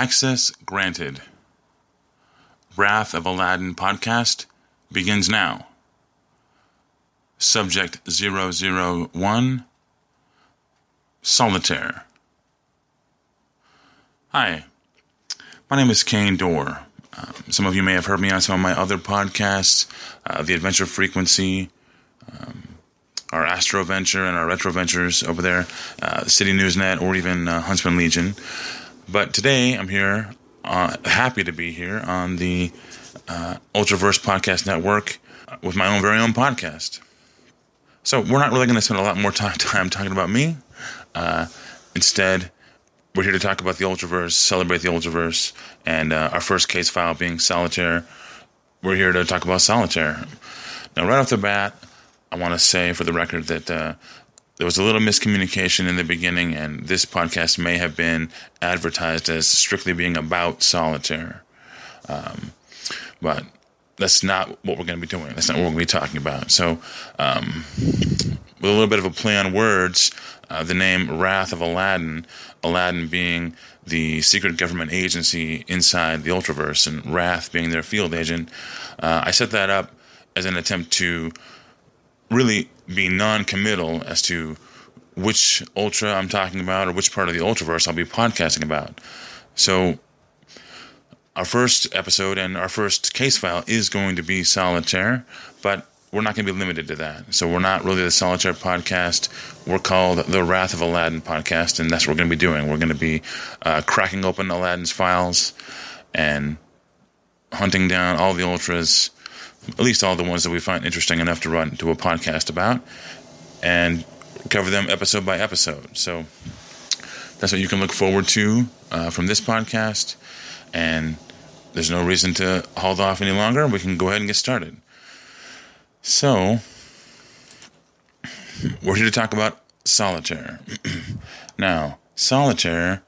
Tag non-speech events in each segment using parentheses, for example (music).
Access granted. Wrath of Aladdin podcast begins now. Subject 001 Solitaire. Hi, my name is Kane Dorr. Um, some of you may have heard me on some of my other podcasts, uh, The Adventure Frequency, um, our Astro Venture, and our Retro Ventures over there, uh, City Newsnet, or even uh, Huntsman Legion. But today I'm here, uh, happy to be here on the uh, Ultraverse Podcast Network with my own very own podcast. So we're not really going to spend a lot more time, time talking about me. Uh, instead, we're here to talk about the Ultraverse, celebrate the Ultraverse, and uh, our first case file being Solitaire. We're here to talk about Solitaire. Now, right off the bat, I want to say for the record that uh, there was a little miscommunication in the beginning, and this podcast may have been advertised as strictly being about solitaire. Um, but that's not what we're going to be doing. That's not what we're going to be talking about. So, um, with a little bit of a play on words, uh, the name Wrath of Aladdin, Aladdin being the secret government agency inside the Ultraverse, and Wrath being their field agent, uh, I set that up as an attempt to really be non-committal as to which ultra I'm talking about or which part of the ultraverse I'll be podcasting about. So our first episode and our first case file is going to be solitaire, but we're not going to be limited to that. So we're not really the solitaire podcast. We're called the Wrath of Aladdin podcast, and that's what we're going to be doing. We're going to be uh, cracking open Aladdin's files and hunting down all the ultras at least all the ones that we find interesting enough to run to a podcast about, and cover them episode by episode. So that's what you can look forward to uh, from this podcast. And there's no reason to hold off any longer. We can go ahead and get started. So, we're here to talk about solitaire. (clears throat) now, solitaire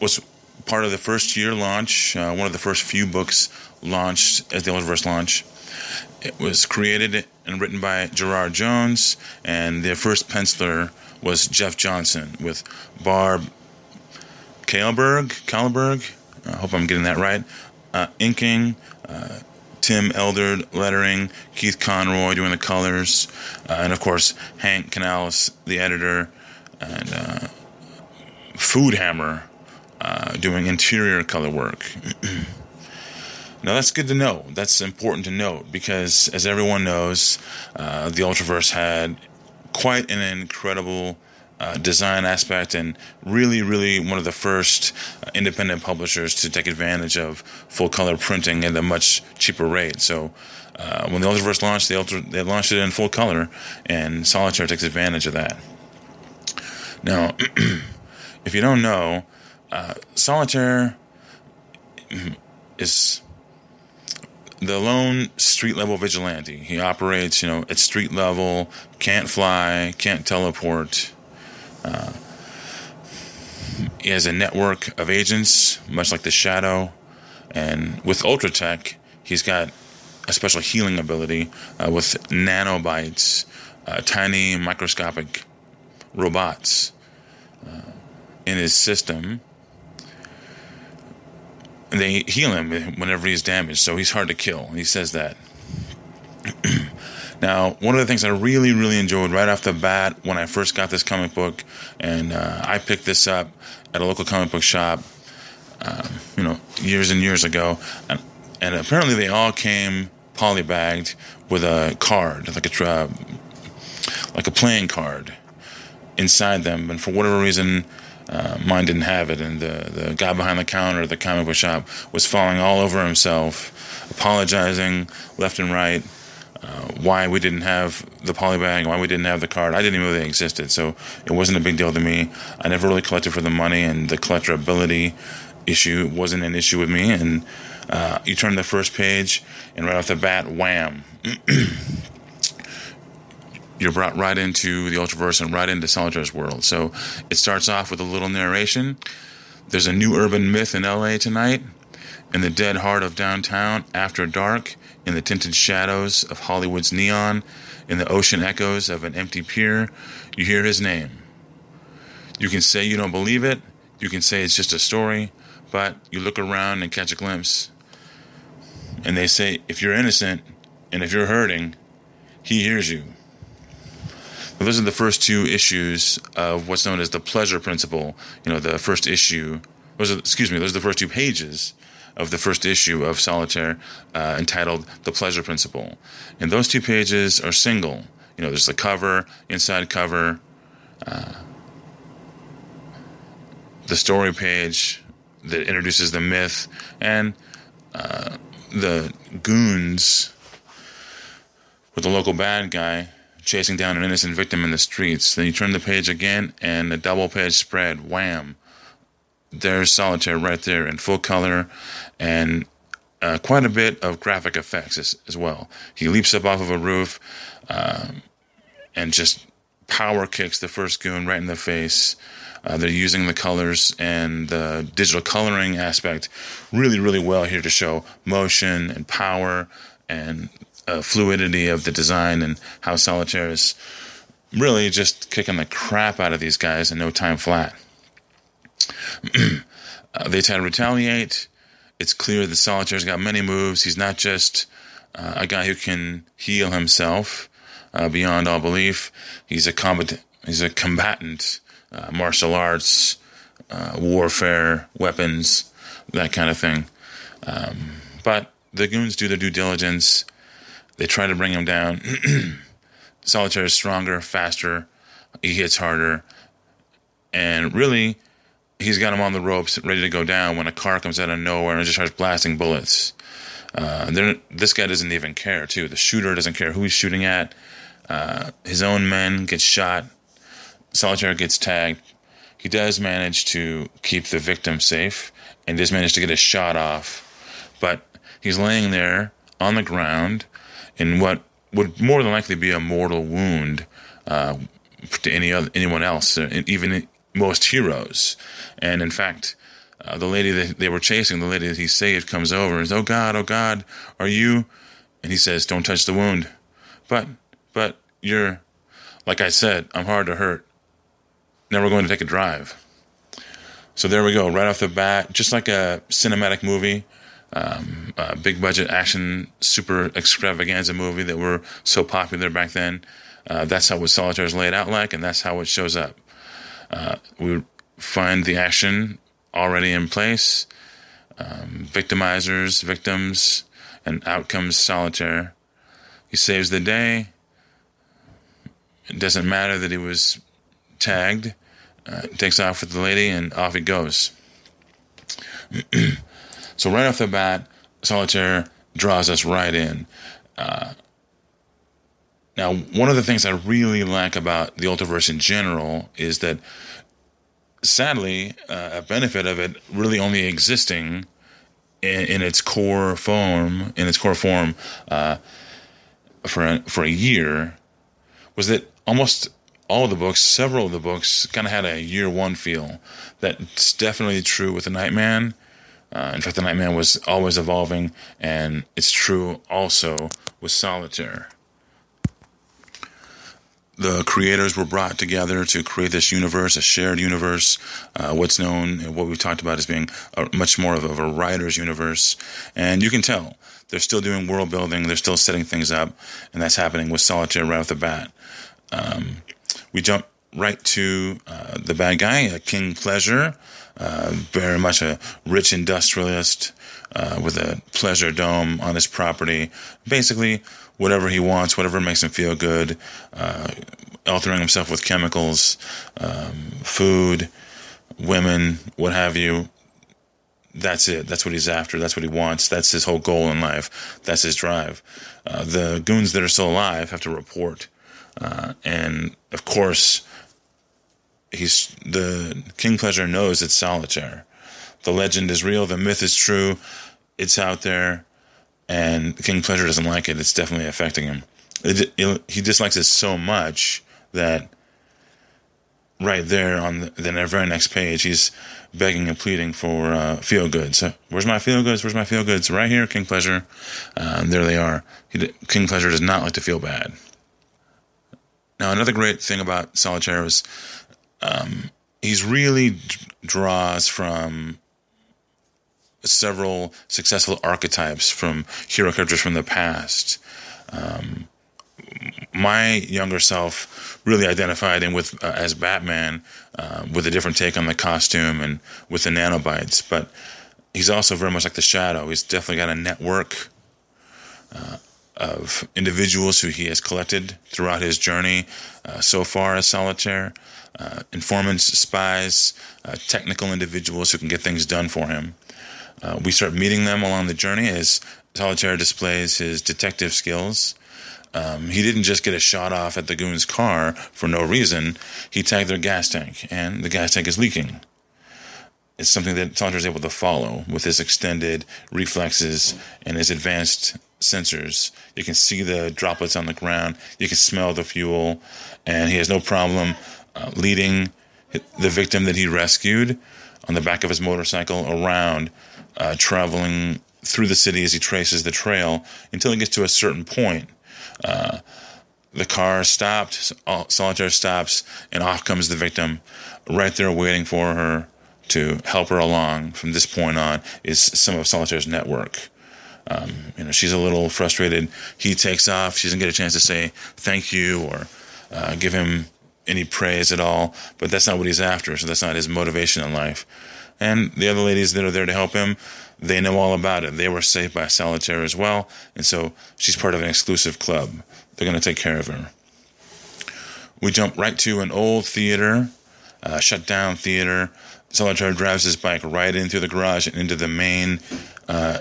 was part of the first year launch, uh, one of the first few books launched as the Ultraverse launch. It was created and written by Gerard Jones, and the first penciler was Jeff Johnson with Barb Kaalberg. Kaalberg, I hope I'm getting that right. Uh, inking, uh, Tim Eldred lettering, Keith Conroy doing the colors, uh, and of course Hank Kanalz, the editor, and uh, Foodhammer uh, doing interior color work. (clears throat) Now that's good to know. That's important to note because, as everyone knows, uh, the Ultraverse had quite an incredible uh, design aspect and really, really one of the first uh, independent publishers to take advantage of full color printing at a much cheaper rate. So. Uh, when the Ultraverse launched, they, Ultra, they launched it in full color, and Solitaire takes advantage of that. Now, (clears throat) if you don't know, uh, Solitaire is the lone street level vigilante. He operates, you know, at street level, can't fly, can't teleport. Uh, he has a network of agents, much like the Shadow. And with Ultratech, he's got a special healing ability uh, with nanobites, uh, tiny microscopic robots uh, in his system and they heal him whenever he's damaged. So he's hard to kill. He says that. (clears throat) now, one of the things I really, really enjoyed right off the bat when I first got this comic book, and uh, I picked this up at a local comic book shop, uh, you know, years and years ago, and, and apparently they all came polybagged with a card, like a uh, like a playing card inside them, and for whatever reason uh, mine didn't have it, and the, the guy behind the counter at the comic book shop was falling all over himself, apologizing left and right. Uh, why we didn't have the polybag, why we didn't have the card. I didn't even know they existed, so it wasn't a big deal to me. I never really collected for the money, and the collectorability issue wasn't an issue with me. And uh, you turn the first page, and right off the bat, wham. (clears throat) you're brought right into the Ultraverse and right into Solitaire's world. So it starts off with a little narration. There's a new urban myth in LA tonight. In the dead heart of downtown, after dark, in the tinted shadows of Hollywood's neon, in the ocean echoes of an empty pier, you hear his name. You can say you don't believe it, you can say it's just a story, but you look around and catch a glimpse, and they say if you're innocent and if you're hurting, he hears you. Well, those are the first two issues of what's known as the pleasure principle. You know, the first issue. Those excuse me. Those are the first two pages of the first issue of Solitaire, uh, entitled "The Pleasure Principle." And those two pages are single. You know, there's the cover, inside cover, uh, the story page that introduces the myth, and uh, the goons with the local bad guy chasing down an innocent victim in the streets. Then you turn the page again, and a double page spread. Wham! There's Solitaire right there in full color, and uh, quite a bit of graphic effects as, as, well. He leaps up off of a roof um, and just power kicks the first goon right in the face. Uh, they're using the colors and the digital coloring aspect really, really well here to show motion and power and uh, fluidity of the design and how Solitaire is really just kicking the crap out of these guys in no time flat. (clears throat) uh, they try to retaliate. It's clear that Solitaire's got many moves. He's not just uh, a guy who can heal himself uh, beyond all belief. He's a combat. He's a combatant, uh, martial arts, uh, warfare, weapons, that kind of thing. Um, but the goons do their due diligence. They try to bring him down. (clears throat) Solitaire is stronger, faster. He hits harder, and really, he's got him on the ropes, ready to go down when a car comes out of nowhere and just starts blasting bullets. Uh, this guy doesn't even care, too. The shooter doesn't care who he's shooting at. Uh, his own men get shot. Solitaire gets tagged. He does manage to keep the victim safe and does manage to get a shot off. But he's laying there on the ground in what would more than likely be a mortal wound uh, to any other, anyone else, uh, even most heroes. And in fact, uh, the lady that they were chasing, the lady that he saved, comes over and says, "Oh God, oh God, are you?" And he says, "Don't touch the wound." But, but you're, like I said, I'm hard to hurt. Now we're going to take a drive. So there we go, right off the bat, just like a cinematic movie, um, a big budget action, super extravaganza movie that were so popular back then. Uh, that's how what Solitaire is laid out like, and that's how it shows up. Uh, we find the action already in place, um, victimizers, victims, and out comes Solitaire. He saves the day. It doesn't matter that he was tagged. Uh, takes off with the lady, and off he goes. (clears throat) so right off the bat, Solitaire draws us right in. Uh, now, one of the things I really like about the Ultraverse in general is that, sadly, uh, a benefit of it really only existing in, in, its core form, in its core form, uh, for a, for a year, was that almost all of the books, several of the books, kind of had a year one feel. That's definitely true with the Nightman. Uh, in fact, the Nightman was always evolving, and it's true also with Solitaire the creators were brought together to create this universe, a shared universe, uh, what's known, what we've talked about as being a, much more of a, of a writer's universe. And you can tell they're still doing world building, they're still setting things up, and that's happening with Solitaire right off the bat. Um, we jump right to uh, the bad guy, King Pleasure, uh, very much a rich industrialist uh, with a pleasure dome on his property. Basically, whatever he wants, whatever makes him feel good, uh, altering himself with chemicals, um, food, women, what have you. That's it. That's what he's after. That's what he wants. That's his whole goal in life. That's his drive. Uh, the goons that are still alive have to report. Uh, and of course, he's the King Pleasure knows it's solitaire. The legend is real. The myth is true. It's out there and King Pleasure doesn't like it. It's definitely affecting him. It, it, he dislikes it so much that right there on the, the very next page, he's begging and pleading for uh, feel goods. So, where's my feel goods? Where's my feel goods? Right here, King Pleasure. Uh, there they are. He, King Pleasure does not like to feel bad. Now, another great thing about Solitaire is um, he's really d- draws from several successful archetypes from hero characters from the past. Um, my younger self really identified him with uh, as Batman, uh, with a different take on the costume and with the nanobites. But he's also very much like the Shadow. He's definitely got a network uh, of individuals who he has collected throughout his journey uh, so far as Solitaire. Uh, informants, spies, uh, technical individuals who can get things done for him. we start meeting them along the journey as Solitaire displays his detective skills um, he didn't just get a shot off at the goon's car for no reason. He tagged their gas tank, and the gas tank is leaking. It's something that Saunders is able to follow with his extended reflexes and his advanced sensors. You can see the droplets on the ground. You can smell the fuel, and he has no problem uh, leading the victim that he rescued on the back of his motorcycle around, uh, traveling through the city as he traces the trail until he gets to a certain point uh, the car stopped, solitaire stops, and off comes the victim, right there waiting for her to help her along. From this point on, is some of Solitaire's network. Um, you know, she's a little frustrated. He takes off. She doesn't get a chance to say thank you or uh, give him any praise at all. But that's not what he's after. So that's not his motivation in life. And the other ladies that are there to help him, they know all about it. They were saved by Solitaire as well, and so she's part of an exclusive club. They're going to take care of her. We jump right to an old theater, uh, shut down theater. Solitaire drives his bike right in through the garage and into the main uh,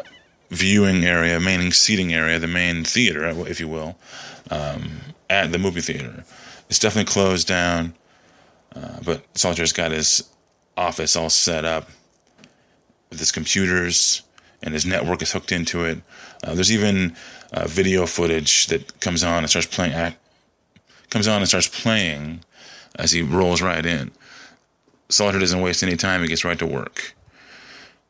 viewing area, main seating area, the main theater, if you will, um, at the movie theater. It's definitely closed down, uh, but Solitaire's got his office all set up with his computers and his network is hooked into it. Uh, there's even uh, video footage that comes on and starts playing. Comes on and starts playing as he rolls right in. Solitaire doesn't waste any time; he gets right to work.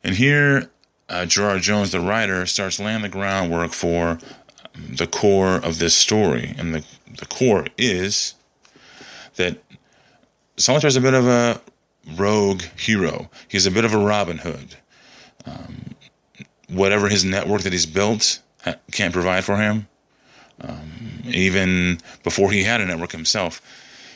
And here, uh, Gerard Jones, the writer, starts laying the groundwork for the core of this story, and the the core is that Solitaire is a bit of a rogue hero. He's a bit of a Robin Hood. Um, whatever his network that he's built can't provide for him, um, even before he had a network himself,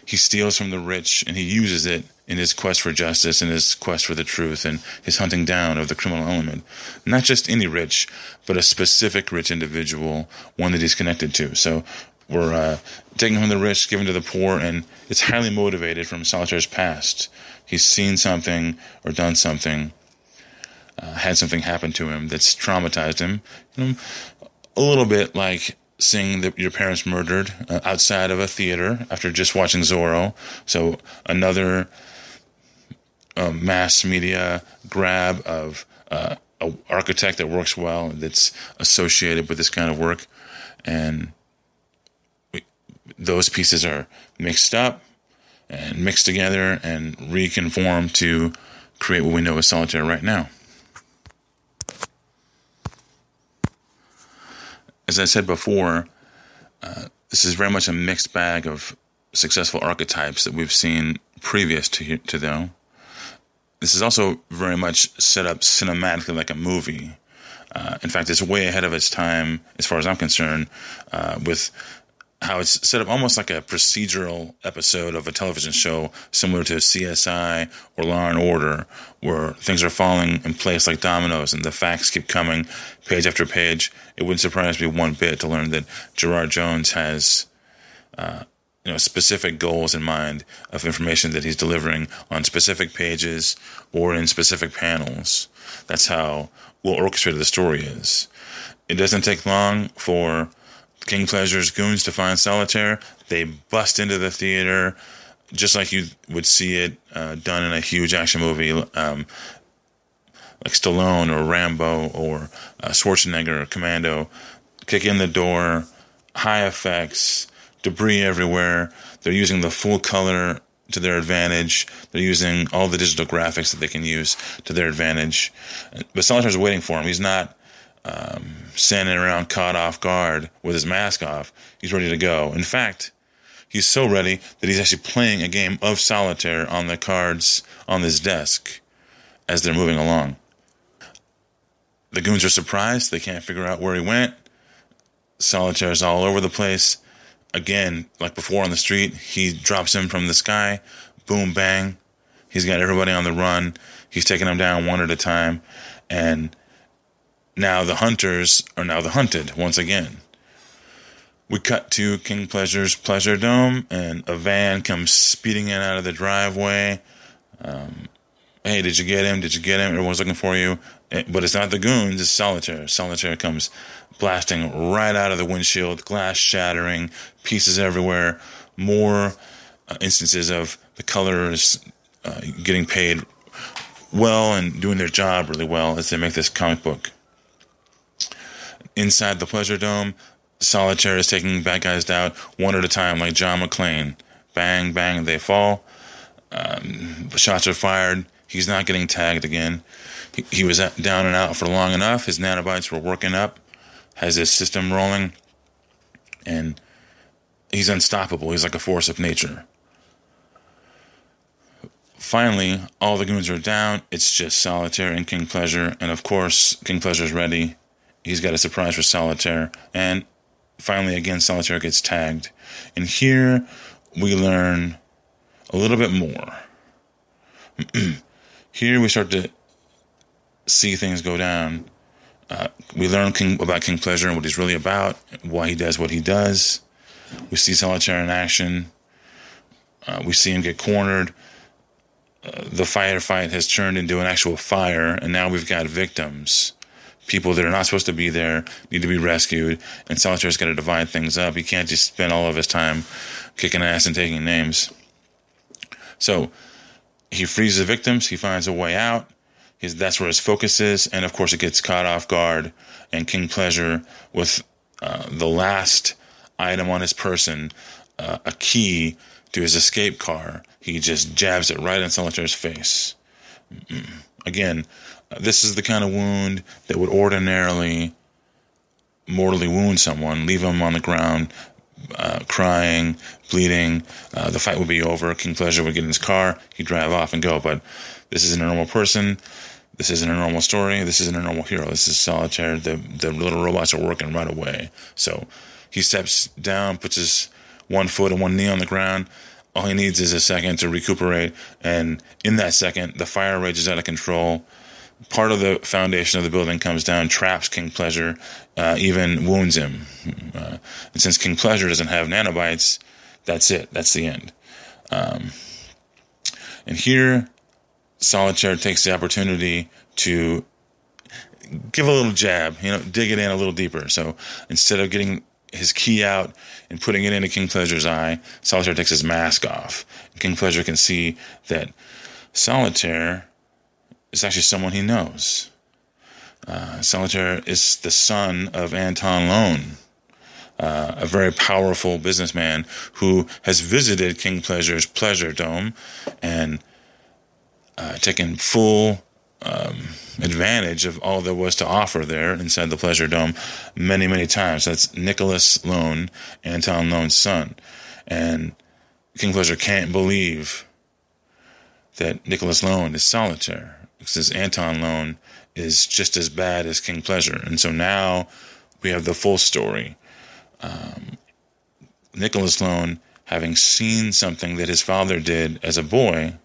he steals from the rich and he uses it in his quest for justice and his quest for the truth and his hunting down of the criminal element. Not just any rich, but a specific rich individual, one that he's connected to. So we're uh, taking from the rich, giving to the poor, and it's highly motivated from Solitaire's past. He's seen something or done something uh, had something happen to him that's traumatized him. You know, a little bit like seeing the, your parents murdered uh, outside of a theater after just watching Zorro. So another um, mass media grab of uh, an architect that works well that's associated with this kind of work, and we, those pieces are mixed up and mixed together and reconformed to create what we know as solitaire right now. as I said before, uh, this is very much a mixed bag of successful archetypes that we've seen previous to to them. This is also very much set up cinematically like a movie. Uh, in fact, it's way ahead of its time, as far as I'm concerned, uh, with how it's set up almost like a procedural episode of a television show similar to CSI or Law and Order, where things are falling in place like dominoes and the facts keep coming page after page. It wouldn't surprise me one bit to learn that Gerard Jones has, uh, you know, specific goals in mind of information that he's delivering on specific pages or in specific panels. That's how well orchestrated the story is. It doesn't take long for King Pleasure's goons to find Solitaire. They bust into the theater just like you would see it uh, done in a huge action movie, um, like Stallone or Rambo or uh, Schwarzenegger or Commando. Kick in the door, high effects, debris everywhere. They're using the full color to their advantage. They're using all the digital graphics that they can use to their advantage. But Solitaire's waiting for him. He's not um, standing around caught off guard with his mask off. He's ready to go. In fact, He's so ready that he's actually playing a game of solitaire on the cards on his desk as they're moving along. The goons are surprised. They can't figure out where he went. Solitaire's all over the place. Again, like before on the street, he drops him from the sky. Boom, bang. He's got everybody on the run. He's taking them down one at a time. And now the hunters are now the hunted once again. We cut to King Pleasure's Pleasure Dome, and a van comes speeding in out of the driveway. Um, hey, did you get him? Did you get him? Everyone's looking for you. Eh, but it's not the goons, it's Solitaire. Solitaire comes blasting right out of the windshield, glass shattering, pieces everywhere. More uh, instances of the colors uh, getting paid well and doing their job really well as they make this comic book. Inside the Pleasure Dome, Solitaire is taking bad guys down one at a time, like John McClane. Bang, bang, they fall. Um, shots are fired. He's not getting tagged again. He, was down and out for long enough. His nanobites were working up, has his system rolling, and he's unstoppable. He's like a force of nature. Finally, all the goons are down. It's just Solitaire and King Pleasure, and of course, King Pleasure's ready. He's got a surprise for Solitaire, and finally, again, Solitaire gets tagged. And here we learn a little bit more. (clears throat) here we start to see things go down. Uh, we learn King, about King Pleasure and what he's really about, why he does what he does. We see Solitaire in action. Uh, we see him get cornered. Uh, the firefight has turned into an actual fire, and now we've got victims people that are not supposed to be there need to be rescued, and Solitaire's got to divide things up. He can't just spend all of his time kicking ass and taking names. So he frees the victims. He finds a way out. That's where his focus is, and of course, it gets caught off guard. And King Pleasure, with uh, the last item on his person, uh, a key to his escape car, he just jabs it right in Solitaire's face. Again, this is the kind of wound that would ordinarily mortally wound someone, leave them on the ground, uh, crying, bleeding. Uh, the fight would be over. King Pleasure would get in his car, he'd drive off and go. But this isn't a normal person. This isn't a normal story. This isn't a normal hero. This is solitaire. The the little robots are working right away. So he steps down, puts his one foot and one knee on the ground. All he needs is a second to recuperate, and in that second, the fire rages out of control part of the foundation of the building comes down, traps King Pleasure, uh, even wounds him. Uh, and since King Pleasure doesn't have nanobites, that's it. That's the end. Um, and here, Solitaire takes the opportunity to give a little jab, you know, dig it in a little deeper. So instead of getting his key out and putting it into King Pleasure's eye, Solitaire takes his mask off. King Pleasure can see that Solitaire is actually someone he knows. Uh, Solitaire is the son of Anton Lone, uh, a very powerful businessman who has visited King Pleasure's Pleasure Dome and uh, taken full um, advantage of all there was to offer there inside the Pleasure Dome many, many times. That's Nicholas Lone, Anton Lone's son. And King Pleasure can't believe that Nicholas Lone is solitaire because Anton Lone is just as bad as King Pleasure. And so now we have the full story. Um, Nicholas Lone, having seen something that his father did as a boy,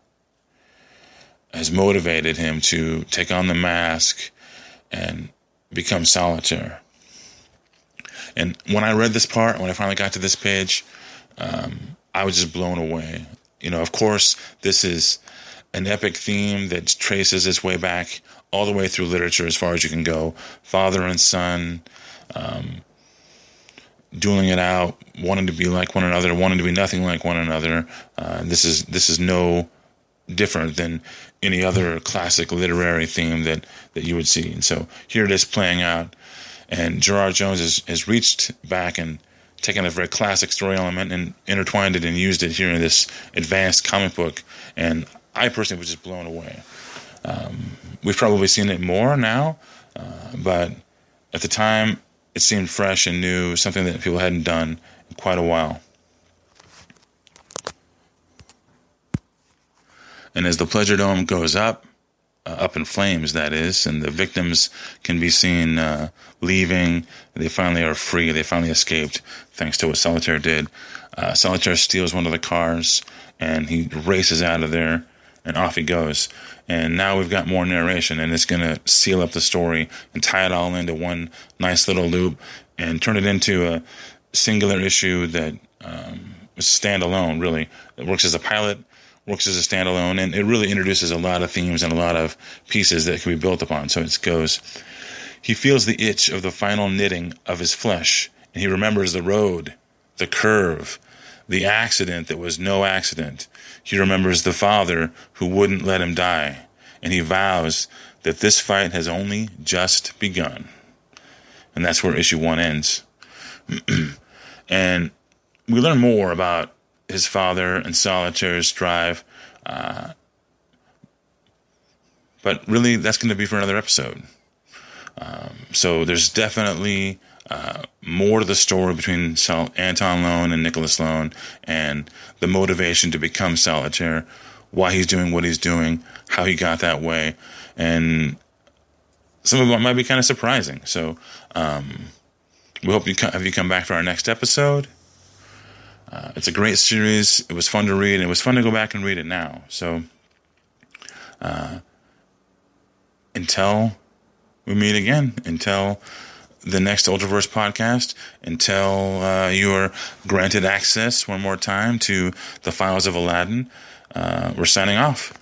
has motivated him to take on the mask and become solitaire. And when I read this part, when I finally got to this page, um, I was just blown away. You know, of course, this is an epic theme that traces its way back all the way through literature as far as you can go. Father and son, um, dueling it out, wanting to be like one another, wanting to be nothing like one another. Uh, this is this is no different than any other classic literary theme that that you would see. And so here it is playing out, and Gerard Jones has, has reached back and taken a very classic story element and intertwined it and used it here in this advanced comic book. And I personally was just blown away. Um, we've probably seen it more now, uh, but at the time, it seemed fresh and new, something that people hadn't done in quite a while. And as the Pleasure Dome goes up, uh, up in flames, that is, and the victims can be seen uh, leaving. They finally are free. They finally escaped, thanks to what Solitaire did. Uh, Solitaire steals one of the cars, and he races out of there, and off he goes. And now we've got more narration, and it's going to seal up the story and tie it all into one nice little loop and turn it into a singular issue that um, standalone, really. It works as a pilot works as a standalone, and it really introduces a lot of themes and a lot of pieces that can be built upon. So it goes, he feels the itch of the final knitting of his flesh, and he remembers the road, the curve, the accident that was no accident. He remembers the father who wouldn't let him die, and he vows that this fight has only just begun. And that's where issue one ends. (clears throat) and we learn more about his father and Solitaire's drive. Uh, but really, that's going to be for another episode. Um, so there's definitely uh, more to the story between Sol- Anton Lone and Nicholas Lone, and the motivation to become Solitaire, why he's doing what he's doing, how he got that way, and some of it might be kind of surprising. So um, we hope you have you come back for our next episode. Uh, it's a great series. It was fun to read, and it was fun to go back and read it now. So, uh, until we meet again, until the next Ultraverse podcast, until uh, you are granted access one more time to the files of Aladdin, uh, we're signing off.